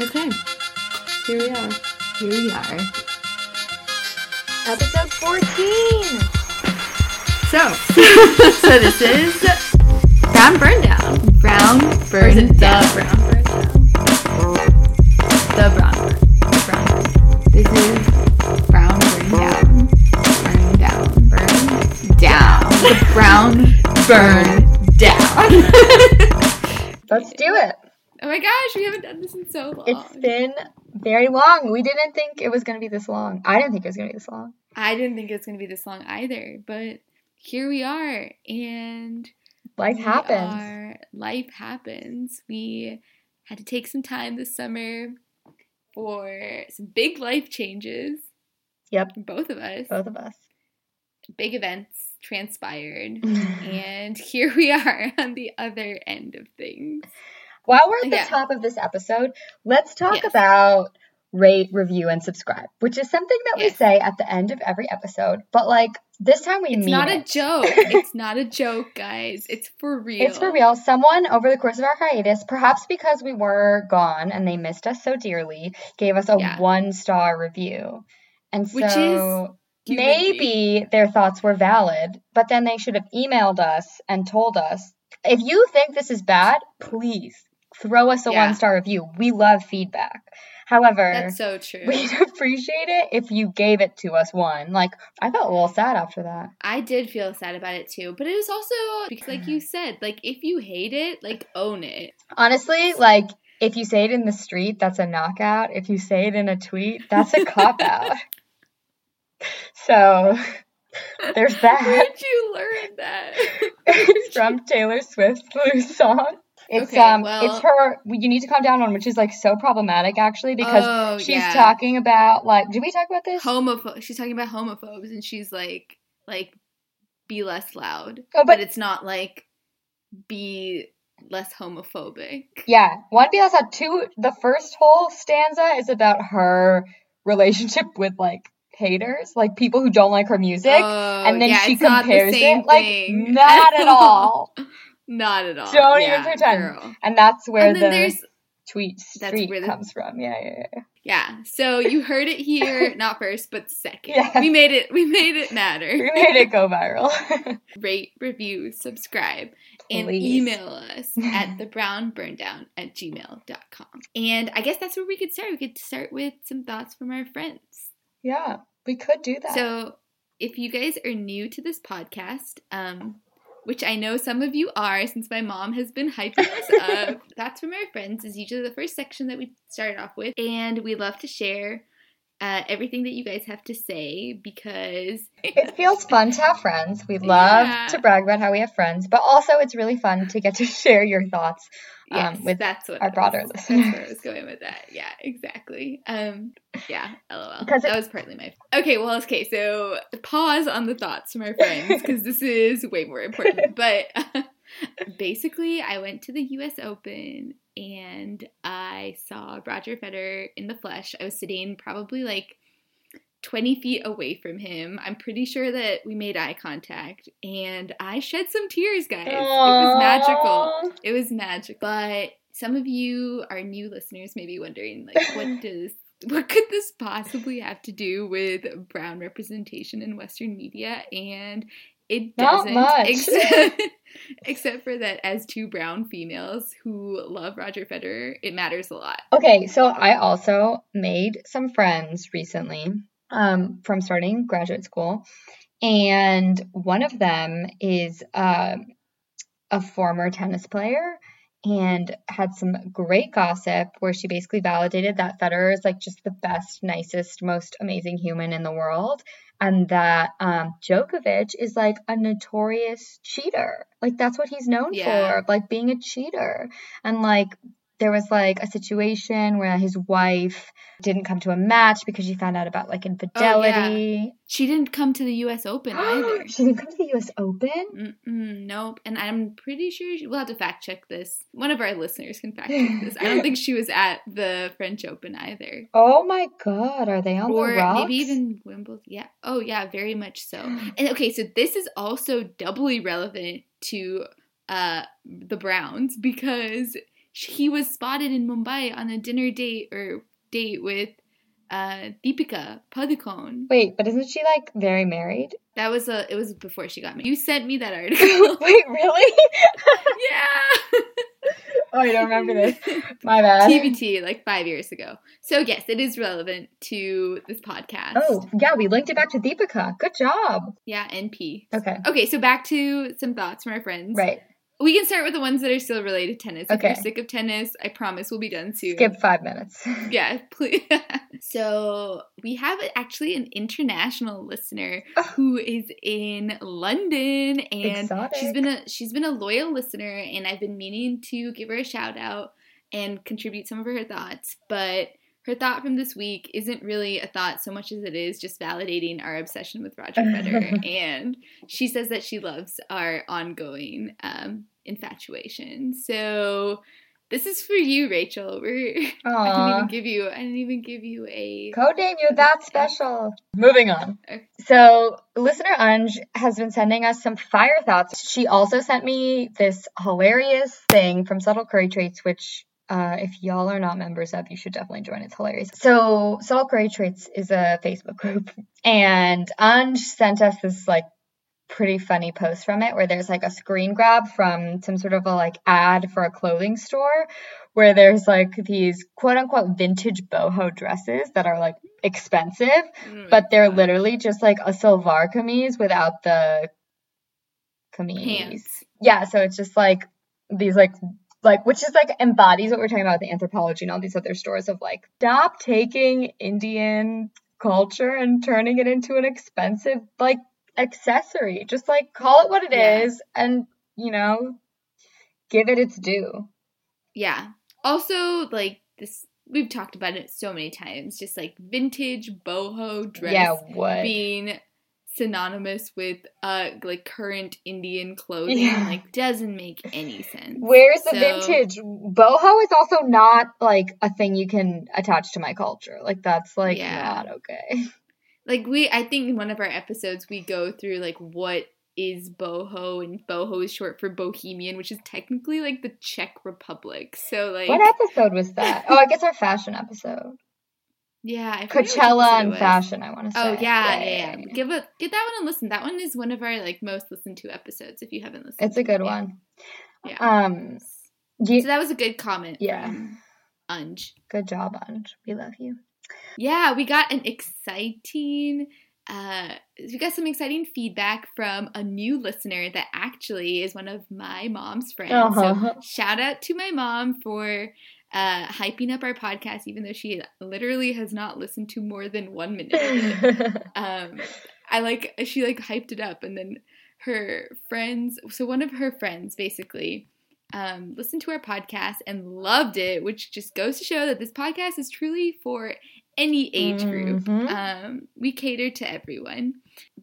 Okay. Here we are. Here we are. Episode 14! So, so this is Brown Burn Down. Brown burn is the down. Brown Burn Down? The Brown Burn. The Brown Burn. This is brown burn down. Burn down. Burn down. The brown burn down. Let's do it. My gosh, we haven't done this in so long. It's been very long. We didn't think it was going to be this long. I didn't think it was going to be this long. I didn't think it was going to be this long either, but here we are, and Life happens. are- life happens. We had to take some time this summer for some big life changes. Yep. Both of us. Both of us. Big events transpired, and here we are on the other end of things. While we're at the Yeah. top of this episode, let's talk Yes. about rate, review, and subscribe, which is something that we say at the end of every episode. But like this time we It's mean not a joke. It's not a joke, guys. It's for real. It's for real. Someone over the course of our hiatus, perhaps because we were gone and they missed us so dearly, gave us a Yeah. one star review. And so Which is maybe their thoughts were valid, but then they should have emailed us and told us if you think this is bad, please throw us a Yeah. one star review. We love feedback. However, That's so true. we'd appreciate it if you gave it to us one. Like, I felt a little sad after that. I did feel sad about it too, but it was also because, like you said, like if you hate it, like own it. Honestly, like, if you say it in the street, that's a knockout. If you say it in a tweet, that's a cop out. So, there's that. Where'd you learn that? from Taylor Swift's new song. It's Okay, um, well- it's her. You need to calm down on, which is like so problematic actually because oh, she's yeah. talking about like. Did we talk about this? homopho- She's talking about homophobes, and she's like, like, be less loud. Oh, but, but it's not like be less homophobic. yeah, one because had two. The first whole stanza is about her relationship with like haters, like people who don't like her music, Oh, and then yeah, she the compares same it like not at all. not at all. Don't even pretend. girl. And that's where And the tweet That's street where the- comes from. Yeah, yeah, yeah. Yeah. So you heard it here, not first, but second. Yeah. We made it we made it matter. We made it go viral. Rate, review, subscribe, and Please. email us at thebrownburndown at gmail.com. And I guess that's where we could start. We could start with some thoughts from our friends. yeah, we could do that. So if you guys are new to this podcast, um, which I know some of you are since my mom has been hyping us up. Thoughts from our friends is usually the first section that we start off with. And we love to share uh, everything that you guys have to say because It feels fun to have friends. We love Yeah. to brag about how we have friends, but also it's really fun to get to share your thoughts. yes, um, with that's what our broader was- That's where I listeners. was going with that. Yeah, exactly. Um, yeah, lol. Because that was partly my. Okay, well, okay. So pause on the thoughts from our friends because this is way more important. But basically, I went to the U.S. Open and I saw Roger Federer in the flesh. I was sitting probably like. 20 feet away from him. I'm pretty sure that we made eye contact and I shed some tears, guys. It was magical. It was magical. But some of you are new listeners, maybe wondering, like, what does what could this possibly have to do with brown representation in Western media? And it Not doesn't, much. except, except for that as two brown females who love Roger Federer, it matters a lot. Okay, so I also made some friends recently um, from starting graduate school, and one of them is um a former tennis player and had some great gossip where she basically validated that Federer is like just the best, nicest, most amazing human in the world, and that um, Djokovic is like a notorious cheater. Like that's what he's known Yeah. for, like being a cheater, and like there was like a situation where his wife didn't come to a match because she found out about like infidelity. Oh, yeah. She didn't come to the U.S. Open either. she didn't come to the U.S. Open. Mm-mm, nope. And I'm pretty sure she, we'll have to fact check this. One of our listeners can fact check this. I don't think she was at the French Open either. Oh my God, are they on or the rocks? maybe even Wimbledon. Yeah. Oh, yeah, very much so. And okay, so this is also doubly relevant to uh, the Browns because he was spotted in Mumbai on a dinner date or date with uh, Deepika Padukone. Wait, but isn't she like very married? That was a. It was before she got married. You sent me that article. Wait, really? yeah. oh, I don't remember this. My bad. TBT, like five years ago. So yes, it is relevant to this podcast. Oh, yeah, we linked it back to Deepika. Good job. Yeah, NP. Okay. Okay, so back to some thoughts from our friends. Right. We can start with the ones that are still related to tennis. If Okay. you're sick of tennis, I promise we'll be done soon. Skip five minutes. Yeah, please. so we have actually an international listener Oh. who is in London, and Exotic. she's been a she's been a loyal listener, and I've been meaning to give her a shout out and contribute some of her thoughts, but. Her thought from this week isn't really a thought so much as it is just validating our obsession with Roger Federer. and she says that she loves our ongoing um, infatuation. So this is for you, Rachel. We're I didn't even give you. I didn't even give you a. Codename, you're that special. Moving on. Okay. So, listener Unj has been sending us some fire thoughts. She also sent me this hilarious thing from Subtle Curry Traits, which, uh, if y'all are not members of, you should definitely join. It's hilarious. So, Subtle Curry Traits is a Facebook group, and Unj sent us this like pretty funny post from it where there's like a screen grab from some sort of a like ad for a clothing store where there's like these quote unquote vintage boho dresses that are like expensive Mm, but they're literally just like a salwar kameez without the pants. Yeah, so it's just like these like like which is like embodies what we're talking about with the Anthropologie and all these other stores of like stop taking Indian culture and turning it into an expensive like accessory. Just like call it what it is, Yeah. and you know give it its due. Yeah. Also, like this, we've talked about it so many times. Just like vintage boho dress yeah, what? being synonymous with uh like current Indian clothing Yeah. like doesn't make any sense. Where's the So- vintage? Boho is also not like a thing you can attach to my culture. Like that's like Yeah. not okay. like we i think in one of our episodes we go through like what is boho and boho is short for bohemian which is technically like the czech republic so like what episode was that? Oh, I guess our fashion episode. yeah I Coachella and was. fashion, I want to say. oh yeah yeah, yeah give it give that one a listen that one is one of our like most listened to episodes if you haven't listened It's a good one. yeah Um, so that was a good comment Yeah. Unj. good job, Anj. We love you. Yeah, we got an exciting uh we got some exciting feedback from a new listener that actually is one of my mom's friends. Uh-huh. So shout out to my mom for uh hyping up our podcast even though she literally has not listened to more than 1 minute. um I like she like hyped it up and then her friends so one of her friends basically um listened to our podcast and loved it which just goes to show that this podcast is truly for any age group Mhm. um we cater to everyone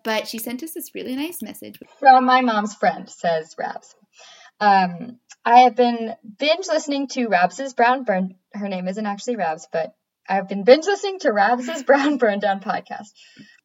but she sent us this really nice message From my mom's friend, says Rabs. Um, I have been binge listening to Rabs's Brown Burn. Her name isn't actually Rabs, but I've been binge listening to Rabs's Brown Burn Down podcast.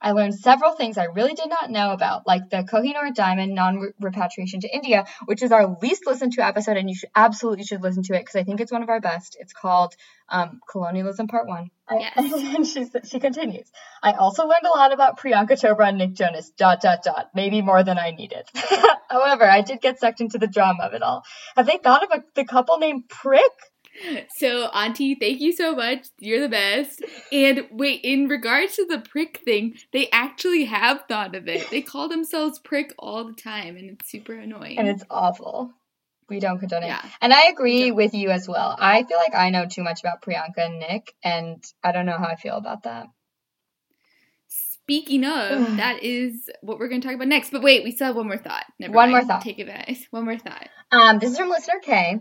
I learned several things I really did not know about, like the Kohinoor Diamond non-repatriation to India, which is our least listened to episode, and you should absolutely should listen to it because I think it's one of our best. It's called um, Colonialism Part One. Yes. and she she continues. I also learned a lot about Priyanka Chopra and Nick Jonas. Dot dot dot. Maybe more than I needed. However, I did get sucked into the drama of it all. Have they thought of a, the couple named Prick? so auntie thank you so much you're the best and wait in regards to the prick thing they actually have thought of it they call themselves prick all the time and it's super annoying And it's awful. We don't condone it. yeah And I agree with you as well. I feel like I know too much about Priyanka and Nick, and I don't know how I feel about that. Speaking of, that is what we're going to talk about next. But wait, we still have one more thought. Never One mind. more thought. Take back. One more thought. Um, this is from listener K,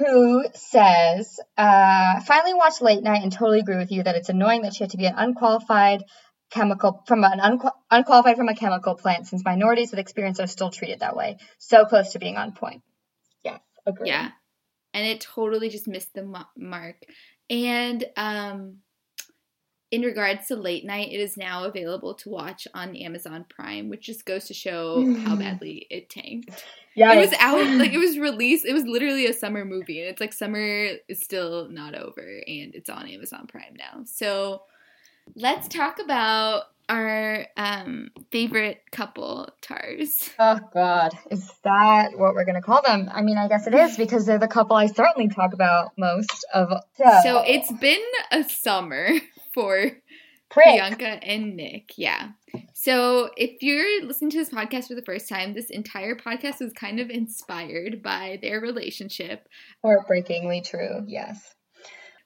who says, uh, finally watched Late Night and totally agree with you that it's annoying that she had to be an unqualified chemical from an unqual- unqualified from a chemical plant since minorities with experience are still treated that way. So close to being on point. Yes, agree. Yeah. And it totally just missed the mark. And um in regards to late night, it is now available to watch on Amazon Prime, which just goes to show how badly it tanked. Yeah. It was out, like it was released. It was literally a summer movie, and it's like summer is still not over, and it's on Amazon Prime now. So let's talk about our um, favorite couple, Tars. Oh God, is that what we're gonna call them? I mean, I guess it is because they're the couple I certainly talk about most of. So it's been a summer for Prick. Priyanka and Nick. Yeah. So if you're listening to this podcast for the first time, this entire podcast was kind of inspired by their relationship. Heartbreakingly true. Yes.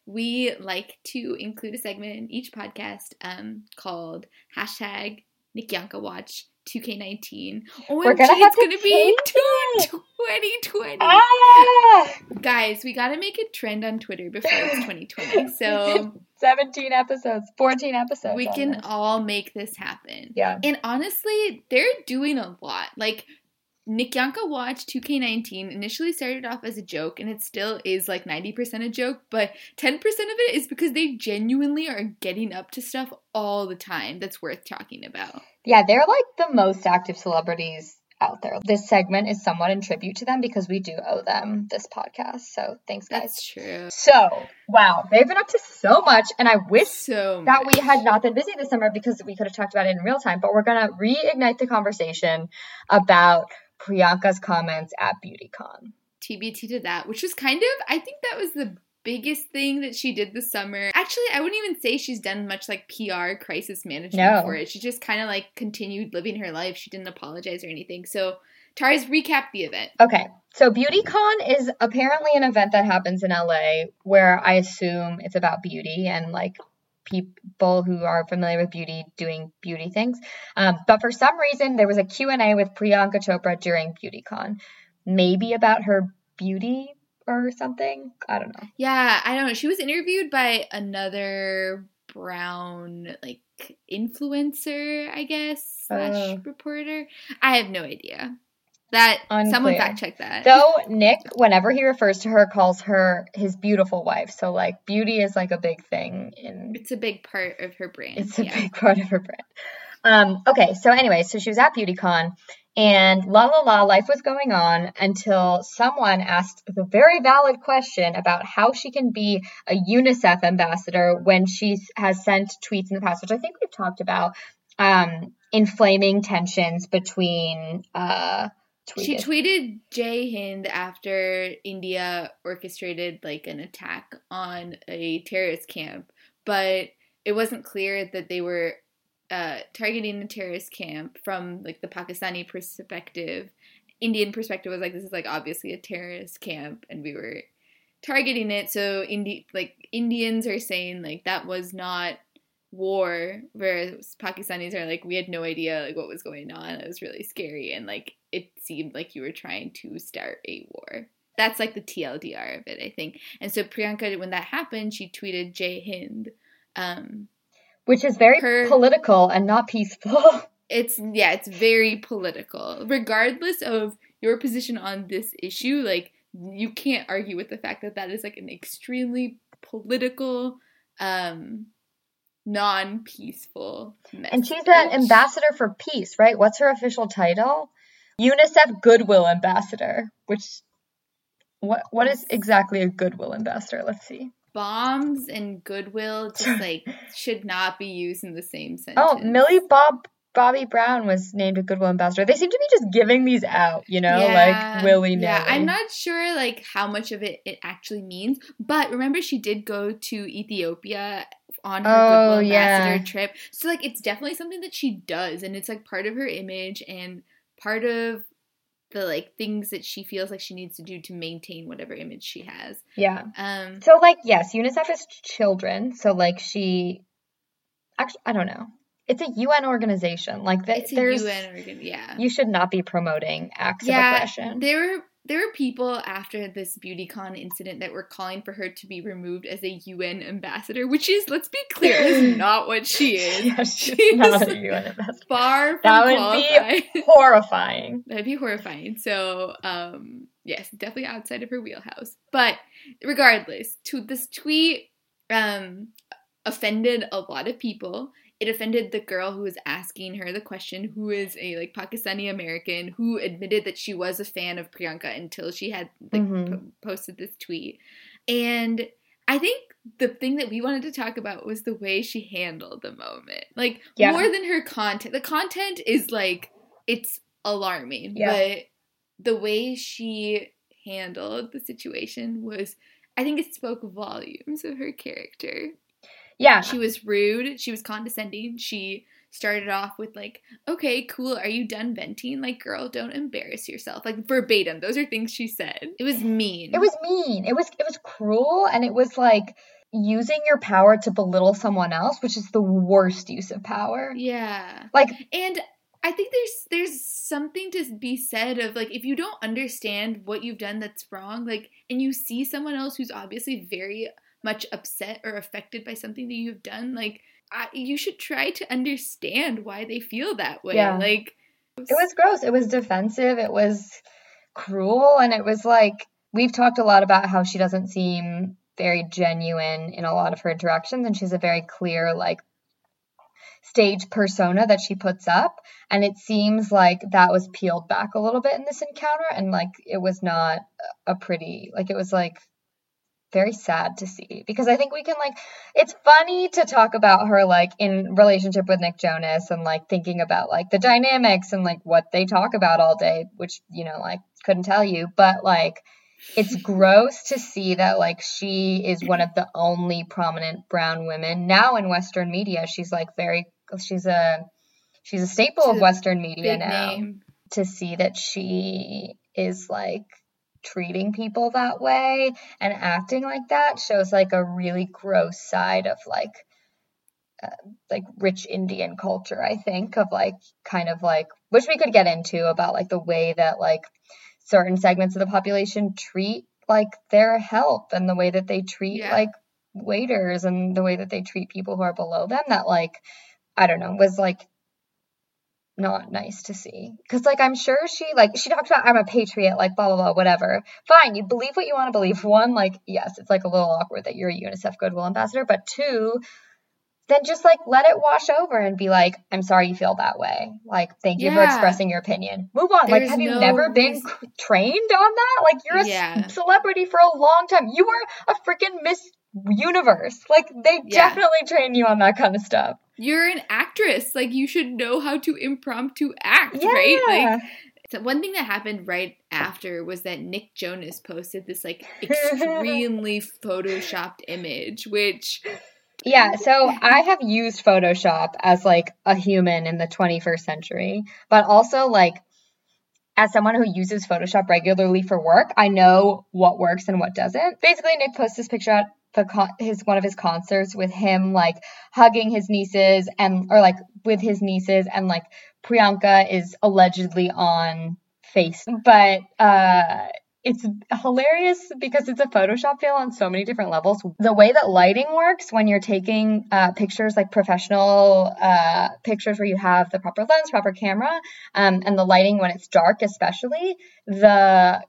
We like to include a segment in each podcast um, called hashtag Nick Yanka Watch 2K19. OMG, We're gonna have it's to gonna be 2020. Ah, Guys, we gotta make a trend on Twitter before it's 2020. So seventeen episodes, fourteen episodes. we can this. all make this happen. Yeah. And honestly, they're doing a lot. Like Nick Yanka Watch 2K19 initially started off as a joke, and it still is like 90% a joke, but 10% of it is because they genuinely are getting up to stuff all the time that's worth talking about. Yeah, they're like the most active celebrities out there. This segment is somewhat in tribute to them because we do owe them this podcast. So thanks, guys. That's true. So, wow, they've been up to so much, and I wish So that we had not been busy this summer because we could have talked about it in real time. But we're gonna reignite the conversation about Priyanka's comments at BeautyCon. TBT to that, which was kind of, I think that was the biggest thing that she did this summer. Actually, I wouldn't even say she's done much like PR crisis management No. for it. She just kind of like continued living her life. She didn't apologize or anything. So, Tars, recap the event. Okay, so BeautyCon is apparently an event that happens in LA where I assume it's about beauty and like people who are familiar with beauty doing beauty things. Um, but for some reason, there was a Q&A with Priyanka Chopra during BeautyCon, maybe about her beauty or something. I don't know. Yeah, I don't know. She was interviewed by another brown like influencer, I guess, slash Oh. reporter. I have no idea. That someone fact check that. Though Nick, whenever he refers to her, calls her his beautiful wife. So like beauty is like a big thing in it's a big part of her brand. It's a yeah. big part of her brand. Um, okay, so anyway, so she was at BeautyCon and la la la, life was going on until someone asked the very valid question about how she can be a UNICEF ambassador when she has sent tweets in the past, which I think we've talked about, um, inflaming tensions between uh, She tweeted. tweeted Jai Hind after India orchestrated like an attack on a terrorist camp, but it wasn't clear that they were uh, targeting a terrorist camp from like the Pakistani perspective. Indian perspective was like this is like obviously a terrorist camp, and we were targeting it. So Indi- like Indians are saying like that was not war whereas pakistanis are like we had no idea like what was going on. It was really scary and like it seemed like you were trying to start a war. That's like the tldr of it i think. And so priyanka when that happened she tweeted jai hind um which is very her- political and not peaceful. it's yeah it's very political. Regardless of your position on this issue like you can't argue with the fact that that is like an extremely political um non-peaceful. And she's an ambassador for peace, right? What's her official title? UNICEF Goodwill Ambassador, which what what is exactly a goodwill ambassador? Let's see. bombs and goodwill just like should not be used in the same oh, sentence. Oh, Millie Bob Bobby Brown was named a goodwill ambassador. They seem to be just giving these out, you know, Yeah, like willy nilly. Yeah, I'm not sure like how much of it it actually means, but remember she did go to Ethiopia on her Oh, goodwill ambassador yeah. trip, so like it's definitely something that she does, and it's like part of her image and part of the like things that she feels like she needs to do to maintain whatever image she has. Yeah. Um, So like yes, UNICEF is children. So like she actually I don't know. It's a UN organization. Like th- it's a there's UN organ, yeah. you should not be promoting acts of yeah, aggression. there were there were people after this BeautyCon incident that were calling for her to be removed as a UN ambassador, which is, let's be clear, is not what she is. Yeah, she's She's not a UN ambassador. Far from That would qualified. be horrifying. That'd be horrifying. So, um, yes, definitely outside of her wheelhouse. But regardless, to this tweet, um, offended a lot of people. It offended the girl who was asking her the question, who is a like Pakistani American who admitted that she was a fan of Priyanka until she had like Mhm. po- posted this tweet. And I think the thing that we wanted to talk about was the way she handled the moment. Like Yeah. more than her content. The content is like it's alarming, Yeah. but the way she handled the situation was I think it spoke volumes of her character. Yeah. She was rude, she was condescending. She started off with like, "Okay, cool. Are you done venting? Like, girl, don't embarrass yourself." Like verbatim. Those are things she said. It was mean. It was mean. It was it was cruel and it was like using your power to belittle someone else, which is the worst use of power. Yeah. Like And I think there's there's something to be said of like if you don't understand what you've done that's wrong, like and you see someone else who's obviously very much upset or affected by something that you've done, like I, you should try to understand why they feel that way. Yeah. Like it was gross. It was defensive. It was cruel and it was like we've talked a lot about how she doesn't seem very genuine in a lot of her interactions and she's a very clear like stage persona that she puts up and it seems like that was peeled back a little bit in this encounter and like it was not a pretty like it was like very sad to see. Because I think we can like it's funny to talk about her like in relationship with Nick Jonas and like thinking about like the dynamics and like what they talk about all day which you know like couldn't tell you. But like it's gross to see that like she is one of the only prominent brown women. Now in western media she's like very she's a she's a staple She's of western media now. name. to see that she is like treating people that way and acting like that shows like a really gross side of like uh, like rich Indian culture I think of like kind of like which we could get into about like the way that like certain segments of the population treat like their help and the way that they treat Yeah. like waiters and the way that they treat people who are below them that like I don't know was like not nice to see. Because like i'm sure she like she talked about i'm a patriot like blah blah blah whatever. Fine you believe what you want to believe. One like yes it's like a little awkward that you're a unicef goodwill ambassador but two then just like let it wash over and be like i'm sorry you feel that way. Like thank you for expressing your opinion. Move on. Like There's have you no never been reason- c- trained on that? Like you're a Yeah. celebrity for a long time. You were a freaking miss universe like they Yeah. definitely train you on that kind of stuff You're an actress. Like you should know how to impromptu act, yeah right? Like So one thing that happened right after was that Nick Jonas posted this like extremely photoshopped image, which Yeah, so I have used Photoshop as like a human in the 21st century, but also like as someone who uses Photoshop regularly for work, I know what works and what doesn't. Basically, Nick posts this picture at the his one of his concerts with him like hugging his nieces and or like with his nieces and like Priyanka is allegedly on face, but uh it's hilarious because it's a Photoshop fail on so many different levels. The way that lighting works when you're taking uh, pictures, like professional uh, pictures where you have the proper lens, proper camera, um, and the lighting when it's dark, especially, the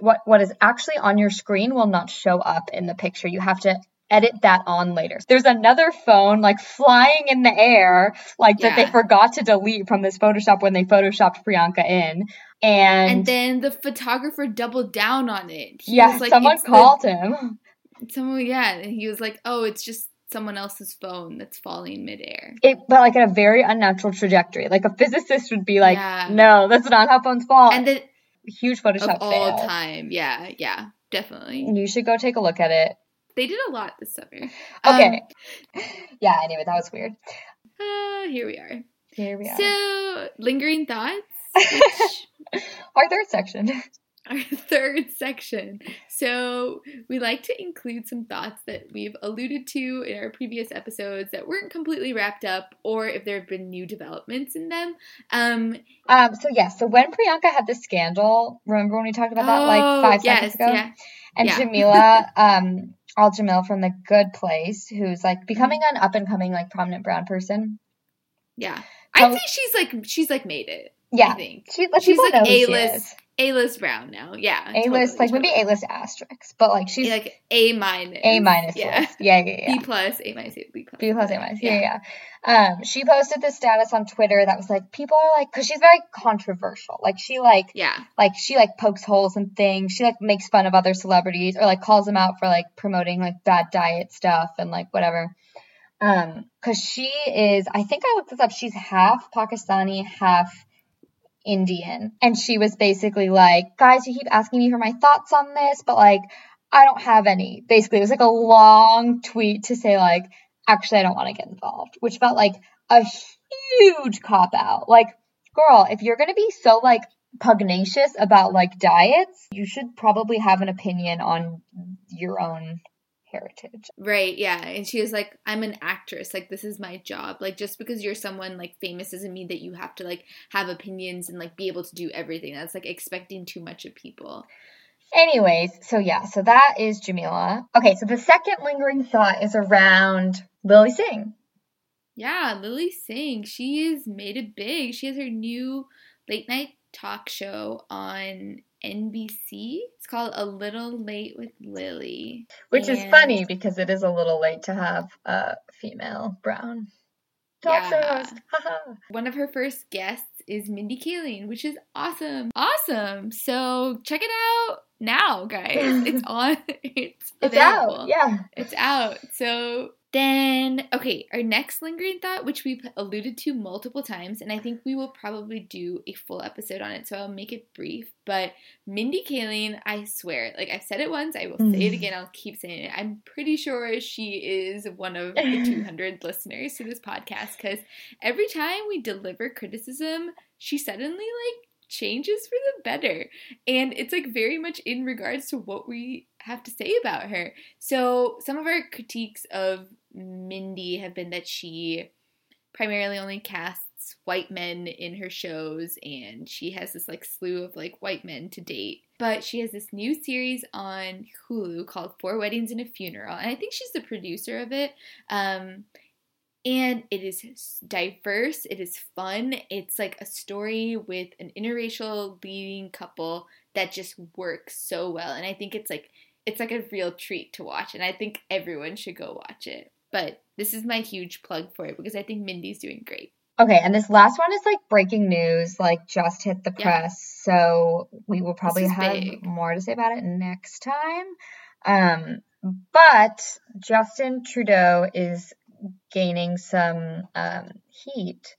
what what is actually on your screen will not show up in the picture. You have to edit that on later. There's another phone like flying in the air, like that they forgot to delete from this Photoshop when they photoshopped Priyanka in. And, and then the photographer doubled down on it. He yeah, was like, someone "It's the- called him. someone yeah, and he was like, "Oh, it's just someone else's phone that's falling midair." It, but like in a very unnatural trajectory. Like a physicist would be like, Yeah. no, that's not how phones fall. And then Huge Photoshop of all fail. time, yeah, yeah, definitely. You should go take a look at it. They did a lot this summer. Okay. Um, yeah, anyway, that was weird. uh, here we are. Here we are. So, lingering thoughts, which Our third section. Our third section. So, we like to include some thoughts that we've alluded to in our previous episodes that weren't completely wrapped up, or if there have been new developments in them. Um, Um, so yeah, so when Priyanka had the scandal, remember when we talked about that like five yes, seconds ago? yeah, And yeah. Jameela, um, Al Jamil from The Good Place, who's like becoming Mm-hmm. an up and coming like prominent brown person. yeah. So- I'd say she's like she's like made it. Yeah, I think she, like, she's like know who she A-list, is. A list brown now. Yeah. A list, totally, like maybe totally. A list asterisk, but like she's like A minus. A minus Yeah. list. Yeah, yeah, yeah. B plus, A minus, B plus. B plus A minus. Yeah, yeah. yeah. Um, she posted this status on Twitter that was like, people are like, because she's very controversial. Like she like, Yeah. like she like pokes holes in things. She like makes fun of other celebrities or like calls them out for like promoting like bad diet stuff and like whatever. Um, because she is, I think I looked this up. She's half Pakistani, half Indian, and she was basically like, guys, you keep asking me for my thoughts on this, but like, I don't have any. Basically, it was like a long tweet to say like, actually, I don't want to get involved, which felt like a huge cop out. Like, girl, if you're gonna be so like pugnacious about like diets, you should probably have an opinion on your own heritage. Right, yeah. And she was like, I'm an actress. Like, this is my job. Like, just because you're someone like famous doesn't mean that you have to like have opinions and like be able to do everything. That's like expecting too much of people. Anyways, so yeah, so that is Jameela. Okay, so the second lingering thought is around Lilly Singh. Yeah, Lilly Singh, she has made it big. She has her new late night talk show on NBC. It's called A Little Late with Lilly. Which is funny because it is a little late to have a female brown talk show Yeah. host. One of her first guests is Mindy Kaling, which is awesome. Awesome. So check it out now, guys. It's on. It's, it's available. out. Yeah. It's out. So then, okay, our next lingering thought, which we've alluded to multiple times, and I think we will probably do a full episode on it, so I'll make it brief. But Mindy Kaling, I swear, like I've said it once, I will say it Mm. again, I'll keep saying it. I'm pretty sure she is one of the 200 listeners to this podcast because every time we deliver criticism, she suddenly like changes for the better. And it's like very much in regards to what we have to say about her. So, some of our critiques of Mindy have been that she primarily only casts white men in her shows and she has this like slew of like white men to date. But she has this new series on Hulu called Four Weddings and a Funeral. And I think she's the producer of it. Um and it is diverse, it is fun. It's like a story with an interracial leading couple that just works so well. And I think it's like it's like a real treat to watch and I think everyone should go watch it. But this is my huge plug for it because I think Mindy's doing great. Okay, and this last one is like breaking news, like just hit the Yeah. press. So we will probably have big. more to say about it next time. Um, but Justin Trudeau is gaining some um, heat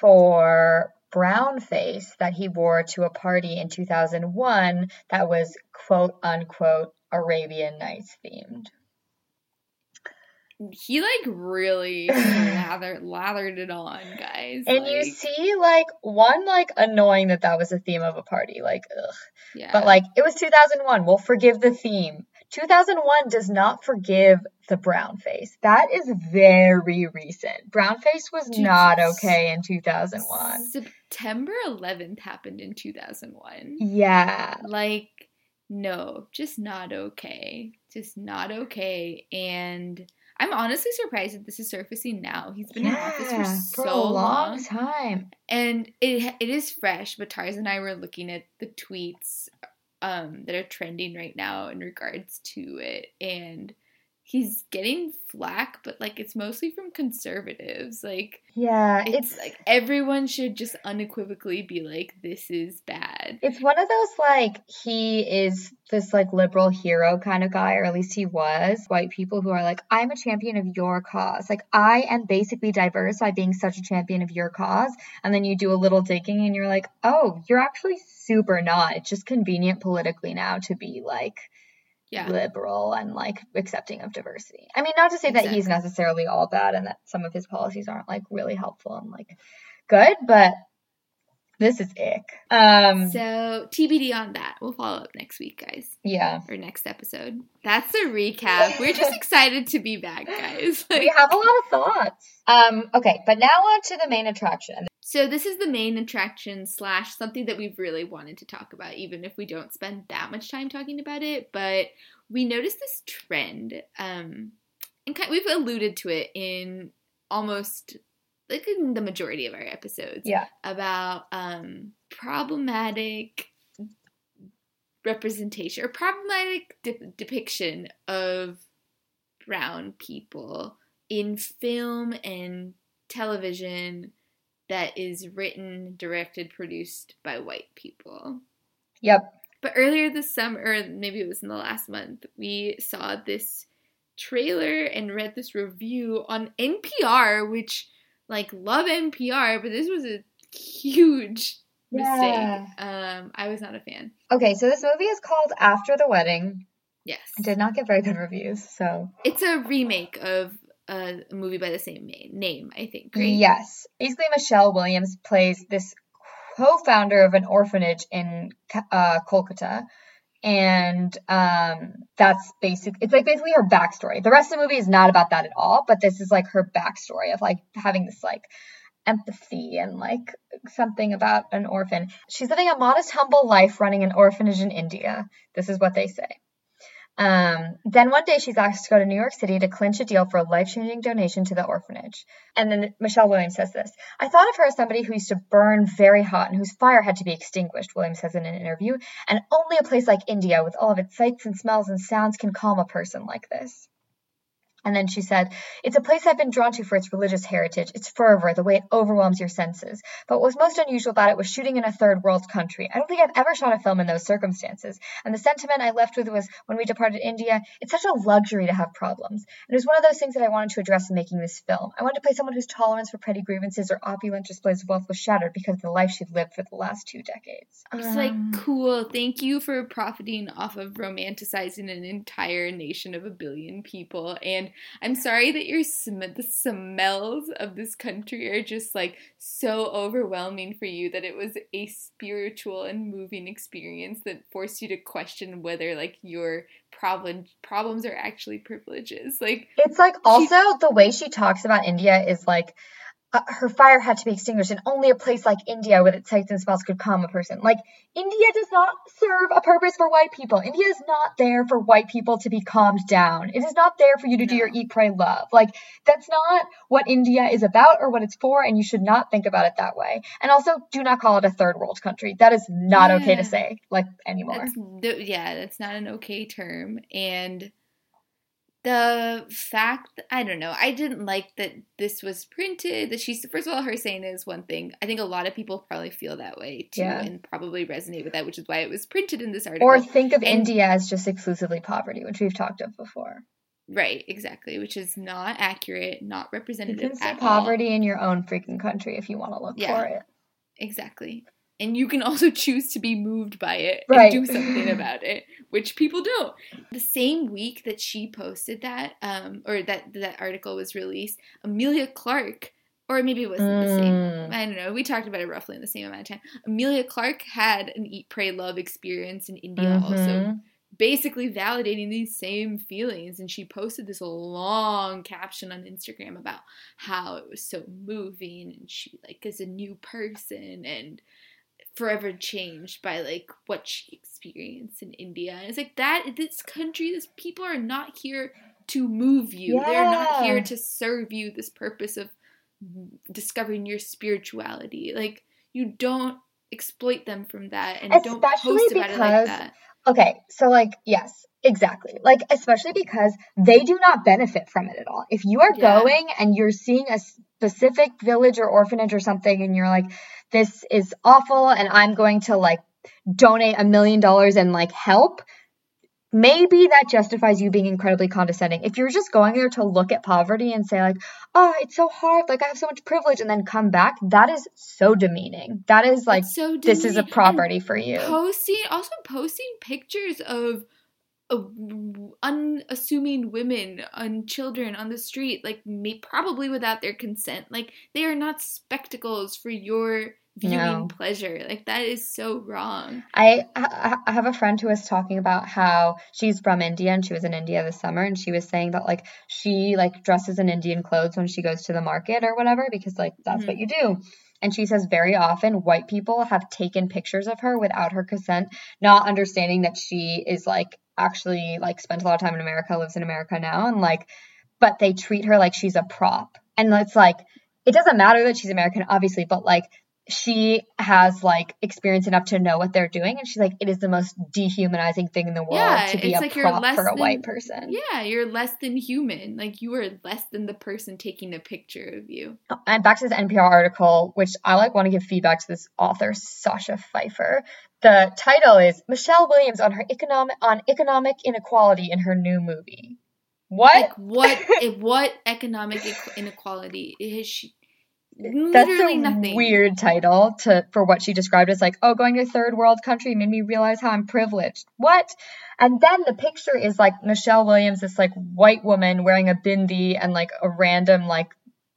for brown face that he wore to a party in 2001 that was quote unquote Arabian Nights themed. He like really lathered lathered it on, guys. And you see, like, one, like, annoying that that was a theme of a party. Like, ugh. yeah. But, like, it was 2001. We'll forgive the theme. 2001 does not forgive the brown face. That is very recent. Brown face was Dude, not okay in 2001. September 11th happened in 2001. Yeah. Like, no, just not okay. Just not okay. And I'm honestly surprised that this is surfacing now. He's been in office for Yeah, so for a long long. time. And it it is fresh, but Tars and I were looking at the tweets um, that are trending right now in regards to it, and he's getting flack, but like it's mostly from conservatives. Like Yeah, it's, it's, like everyone should just unequivocally be like, "This is bad." It's one of those like he is this like liberal hero kind of guy, or at least he was. White people who are like, I'm a champion of your cause. Like I am basically diverse by being such a champion of your cause. And then you do a little digging and you're like, oh, you're actually super not. It's just convenient politically now to be like Yeah, liberal and like accepting of diversity. I mean, not to say that he's necessarily all bad and that some of his policies aren't like really helpful and like good, but this is ick. Um, so TBD on that. We'll follow up next week, guys, yeah. or next episode. That's the recap. We're just excited to be back, guys. Like, we have a lot of thoughts. Um, okay, but now on to the main attraction. So this is the main attraction slash something that we've really wanted to talk about, even if we don't spend that much time talking about it. But we noticed this trend, um, and kind we've alluded to it in almost like in the majority of our episodes Yeah. about um, problematic representation or problematic de- depiction of brown people in film and television that is written, directed, produced by white people. Yep. But earlier this summer, or maybe it was in the last month, we saw this trailer and read this review on NPR, which, like, love NPR, but this was a huge mistake. Yeah. Um, I was not a fan. Okay, so this movie is called After the Wedding. Yes. It did not get very good reviews, so It's a remake of a movie by the same name, I think, right? yes. Basically, Michelle Williams plays this co-founder of an orphanage in uh, Kolkata, and um, that's basic. It's like basically her backstory. The rest of the movie is not about that at all, but this is like her backstory of like having this like empathy and like something about an orphan. She's living a modest, humble life running an orphanage in India. This is what they say. Um, then one day she's asked to go to New York City to clinch a deal for a life changing donation to the orphanage. And then Michelle Williams says this I thought of her as somebody who used to burn very hot and whose fire had to be extinguished, Williams says in an interview. And only a place like India, with all of its sights and smells and sounds, can calm a person like this. And then she said, It's a place I've been drawn to for its religious heritage, its fervor, the way it overwhelms your senses. But what was most unusual about it was shooting in a third world country. I don't think I've ever shot a film in those circumstances. And the sentiment I left with was when we departed India, it's such a luxury to have problems. And it was one of those things that I wanted to address in making this film. I wanted to play someone whose tolerance for petty grievances or opulent displays of wealth was shattered because of the life she'd lived for the last two decades. It's like, Um, cool, thank you for profiting off of romanticizing an entire nation of a billion people. And I'm sorry that your sm- the smells of this country are just like so overwhelming for you that it was a spiritual and moving experience that forced you to question whether like your problem problems are actually privileges. Like, It's like also the way she talks about India is like uh, her fire had to be extinguished, and only a place like India with its sights and smells could calm a person. Like India does not serve a purpose for white people. India is not there for white people to be calmed down. It is not there for you to do your eat, pray, love. Like that's not what India is about or what it's for, and you should not think about it that way. And also, do not call it a third world country. That is not okay to say like anymore. That's yeah, that's not an okay term. And the fact, I don't know, I didn't like that this was printed. That she's first of all, her saying is one thing. I think a lot of people probably feel that way too, Yeah. and probably resonate with that, which is why it was printed in this article. Or think of And- India as just exclusively poverty, which we've talked of before. right, exactly, which is not accurate, not You representative can see at all. poverty in your own freaking country if you want to look Yeah. for it. Exactly. And you can also choose to be moved by it Right. and do something about it, which people don't. The same week that she posted that, um, or that that article was released, Emilia Clarke, or maybe it wasn't the same. Mm. I don't know. We talked about it roughly in the same amount of time. Emilia Clarke had an Eat, Pray, Love experience in India, also Mhm. basically validating these same feelings and she posted this long caption on Instagram about how it was so moving and she like is a new person and forever changed by like what she experienced in India. And it's like that this country, this people are not here to move you. They're not here to serve you this purpose of discovering your spirituality. Like you don't exploit them from that and don't post about it like that. Okay, so like, yes, exactly. Like, especially because they do not benefit from it at all. If you are Yeah. going and you're seeing a specific village or orphanage or something and you're like, this is awful and I'm going to like donate a million dollars and like help, maybe that justifies you being incredibly condescending. If you're just going there to look at poverty and say, like, oh, it's so hard, like, I have so much privilege, and then come back, that is so demeaning. That is like, so this is a property for you. posting also posting pictures of, unassuming women and children on the street like may, probably without their consent like they are not spectacles for your viewing No. pleasure like that is so wrong I, I I have a friend who was talking about how she's from India and she was in India this summer and she was saying that like she like dresses in Indian clothes when she goes to the market or whatever because like that's what mm-hmm. you do. And she says very often white people have taken pictures of her without her consent, not understanding that she is like actually like spent a lot of time in America, lives in America now and like but they treat her like she's a prop. And it's like it doesn't matter that she's American obviously, but like she has like experience enough to know what they're doing, and she's like, it is the most dehumanizing thing in the world Yeah, to be it's a like you're prop less for a than- white person. Yeah, you're less than human. Like you are less than the person taking a picture of you. Uh, and back to this NPR article, which I like want to give feedback to this author, Sasha Pfeiffer. The title is Michelle Williams on her economic on economic inequality in her new movie. What? Like what? what economic inequality is she? That's a nothing. weird title to for what she described as like, oh, going to a third world country made me realize how I'm privileged. What? And then the picture is like Michelle Williams, this like white woman wearing a bindi and like a random like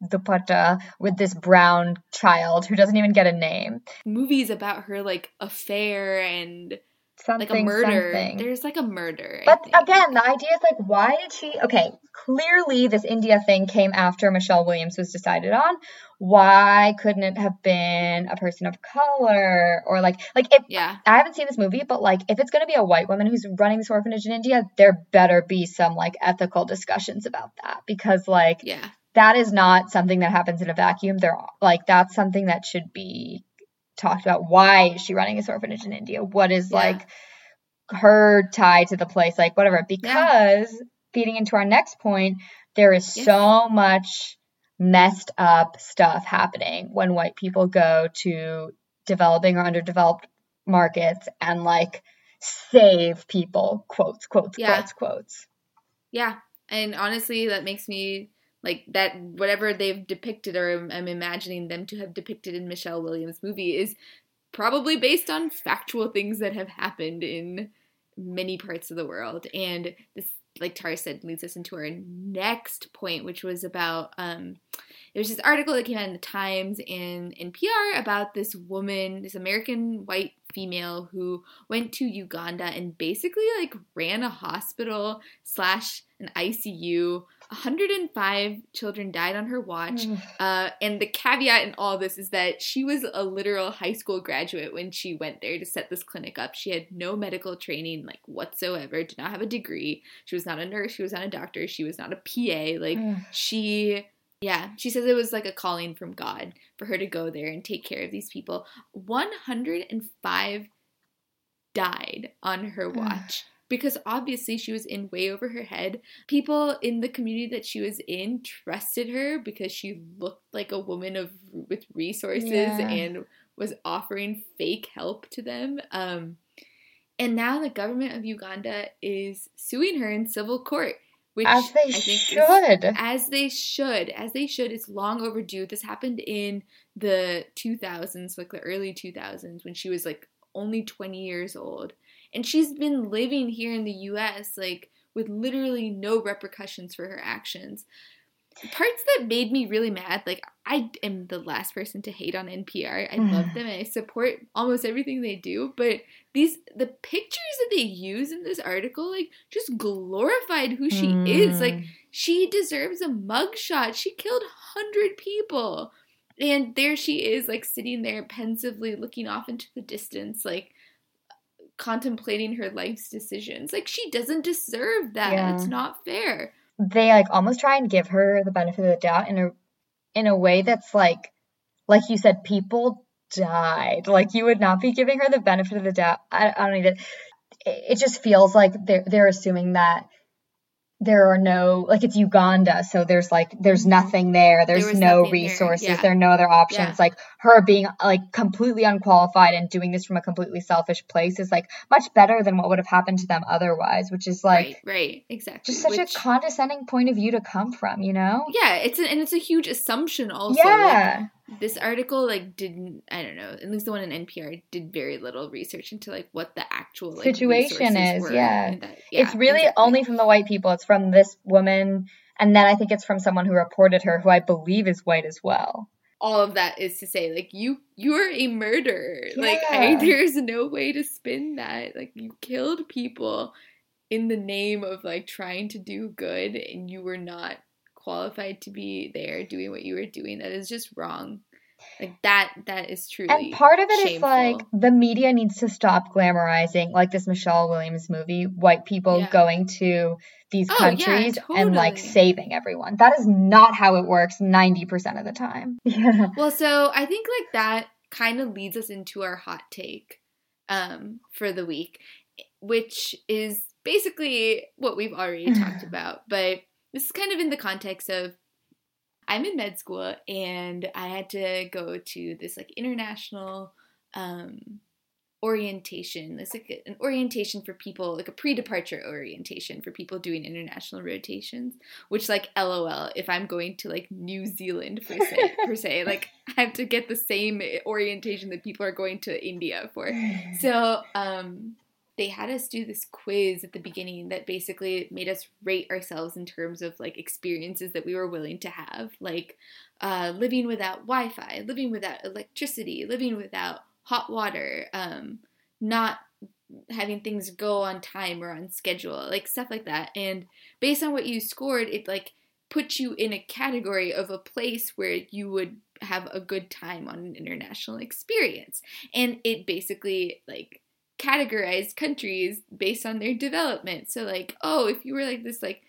dupatta with this brown child who doesn't even get a name. Movies about her like affair and Something, like a murder. something. There's like a murder. But again, the idea is like, why did she? Okay, clearly this India thing came after Michelle Williams was decided on. Why couldn't it have been a person of color or like, like if yeah, I haven't seen this movie, but like if it's gonna be a white woman who's running this orphanage in India, there better be some like ethical discussions about that because like yeah, that is not something that happens in a vacuum. There, like that's something that should be talked about. Why is she running this orphanage in India? What is Yeah. like her tie to the place? Like whatever. Because feeding into our next point, there is so much messed up stuff happening when white people go to developing or underdeveloped markets and like save people. Quotes, quotes, Yeah. quotes, quotes. yeah. And honestly, that makes me like that. Whatever they've depicted, or I'm- I'm imagining them to have depicted in Michelle Williams' movie, is probably based on factual things that have happened in many parts of the world. And this, like Tara said, leads us into our next point, which was about um, it was this article that came out in the Times and in NPR about this woman, this American white female who went to Uganda and basically like ran a hospital slash an ICU. 105 children died on her watch. Uh, and the caveat in all this is that she was a literal high school graduate when she went there to set this clinic up. She had no medical training, like whatsoever, did not have a degree. She was not a nurse, she was not a doctor, she was not a PA. Like, she, yeah, she says it was like a calling from God for her to go there and take care of these people. 105 died on her watch because obviously she was in way over her head. People in the community that she was in trusted her because she looked like a woman of with resources Yeah. and was offering fake help to them. Um, and now the government of Uganda is suing her in civil court, which As they I think is- should. as they should, as they should. It's long overdue. This happened in the 2000s, like the early 2000s, when she was like only 20 years old. And she's been living here in the US, like with literally no repercussions for her actions. Parts that made me really mad, like I am the last person to hate on NPR. I love them and I support almost everything they do, but these the pictures that they use in this article like just glorified who she is. Like Mm. she deserves a mugshot. She killed 100 people. And there she is, like sitting there pensively looking off into the distance, like contemplating her life's decisions. Like she doesn't deserve that. Yeah. It's not fair. they like almost try and give her the benefit of the doubt in a in a way that's like like you said people died like you would not be giving her the benefit of the doubt i, I don't even it, it just feels like they're they're assuming that there are no like it's Uganda, so there's like there's mm-hmm. nothing there. There's was no nothing there, resources. yeah. There are no other options. Yeah. Like her being like completely unqualified and doing this from a completely selfish place is like much better than what would have happened to them otherwise, which is like right, right, exactly. just such Which- a condescending point of view to come from, you know? yeah, it's an, and it's a huge assumption also. Like, yeah. This article like didn't I don't know at least the one in NPR did very little research into like what the actual like, Situation is, yeah. that- yeah, it's really exactly. only from the white people. It's from this woman, and then I think it's from someone who reported her, who I believe is white as well. all of that is to say like you you're a murderer like I, there's no way to spin that like you killed people in the name of like trying to do good and you were not qualified to be there doing what you were doing that is just wrong like that that is truly And part of it is shameful. like the media needs to stop glamorizing, like this Michelle Williams movie, white people Yeah. going to these Oh, yeah, countries and like saving everyone. That is not how it works 90% of the time. Yeah. Well, so I think like that kind of leads us into our hot take um, for the week, which is basically what we've already talked about. But this is kind of in the context of I'm in med school and I had to go to this like international um, orientation. It's like an orientation for people, like a pre-departure orientation for people doing international rotations. Which, like, LOL, if I'm going to like New Zealand per se, per se, like I have to get the same orientation that people are going to India for. So, um, they had us do this quiz at the beginning that basically made us rate ourselves in terms of like experiences that we were willing to have, like uh, living without Wi-Fi, living without electricity, living without hot water, um, not having things go on time or on schedule, like stuff like that. And based on what you scored, it like puts you in a category of a place where you would have a good time on an international experience. And it basically like categorized countries based on their development. So like, oh, if you were like this like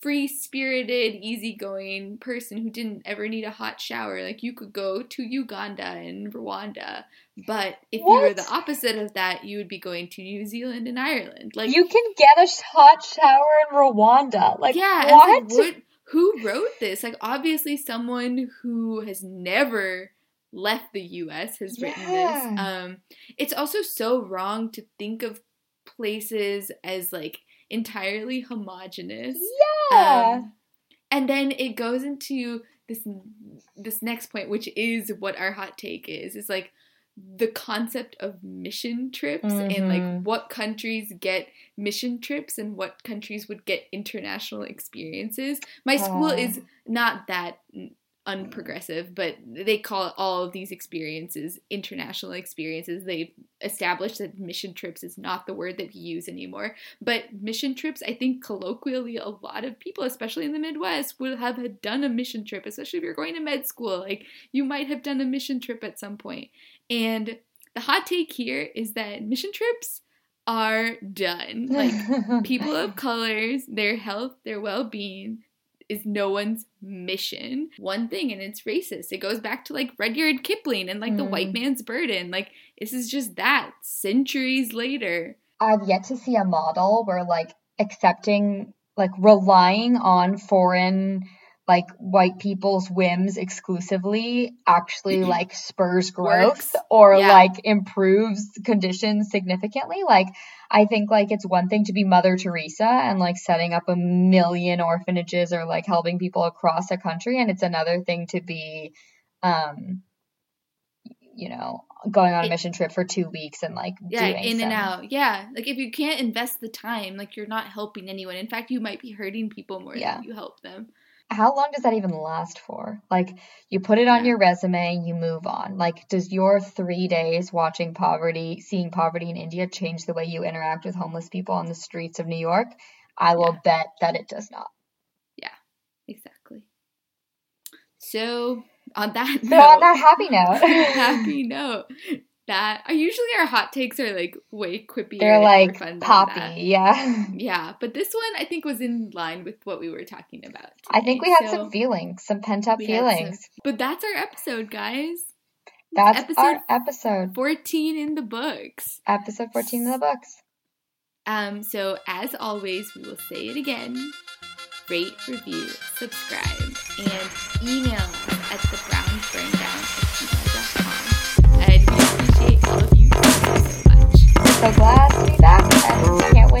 free spirited, easygoing person who didn't ever need a hot shower. Like you could go to Uganda and Rwanda. But if What? you were the opposite of that, you would be going to New Zealand and Ireland. Like you can get a hot shower in Rwanda. Like yeah, what? like, what? Who wrote this? Like obviously someone who has never left the US has written this. Um it's also so wrong to think of places as like entirely homogenous. yeah. Um, and then it goes into this this next point, which is what our hot take is. Is like the concept of mission trips and Mhm. like what countries get mission trips and what countries would get international experiences. My school Oh. is not that unprogressive, but they call all of these experiences international experiences. They've established that mission trips is not the word that we use anymore. But mission trips, I think colloquially, a lot of people, especially in the Midwest, would have done a mission trip, especially if you're going to med school. Like you might have done a mission trip at some point. And the hot take here is that mission trips are done. Like people of colors, their health, their well being is no one's mission. One thing, and it's racist. It goes back to like Rudyard Kipling and like the Mm. white man's burden. Like, this is just that centuries later. I've yet to see a model where like accepting like relying on foreign like white people's whims exclusively actually like spurs growth Works. or Yeah. like improves conditions significantly like i think like it's one thing to be mother teresa and like setting up a million orphanages or like helping people across a country and it's another thing to be um you know going on a mission trip for two weeks and like Yeah, in and out. Yeah. Like if you can't invest the time, like you're not helping anyone. In fact, you might be hurting people more Yeah. than you help them. How long does that even last for? Like, you put it on Yeah. your resume, you move on. Like, does your three days watching poverty, seeing poverty in India change the way you interact with homeless people on the streets of New York? I will bet that it does not. Yeah, exactly. So on that So, note, on that happy note, happy note. That uh, usually our hot takes are like way quippy. they're like poppy. Yeah. Yeah, but this one I think was in line with what we were talking about. I think we had So some feelings, some pent up had some- feelings. But that's our episode, guys. That's episode- our episode. 14 in the books. Episode 14 of the books. Um, so as always, we will say it again. Rate, review, subscribe, and email us at the at gmail.com. so glad to be back. And can't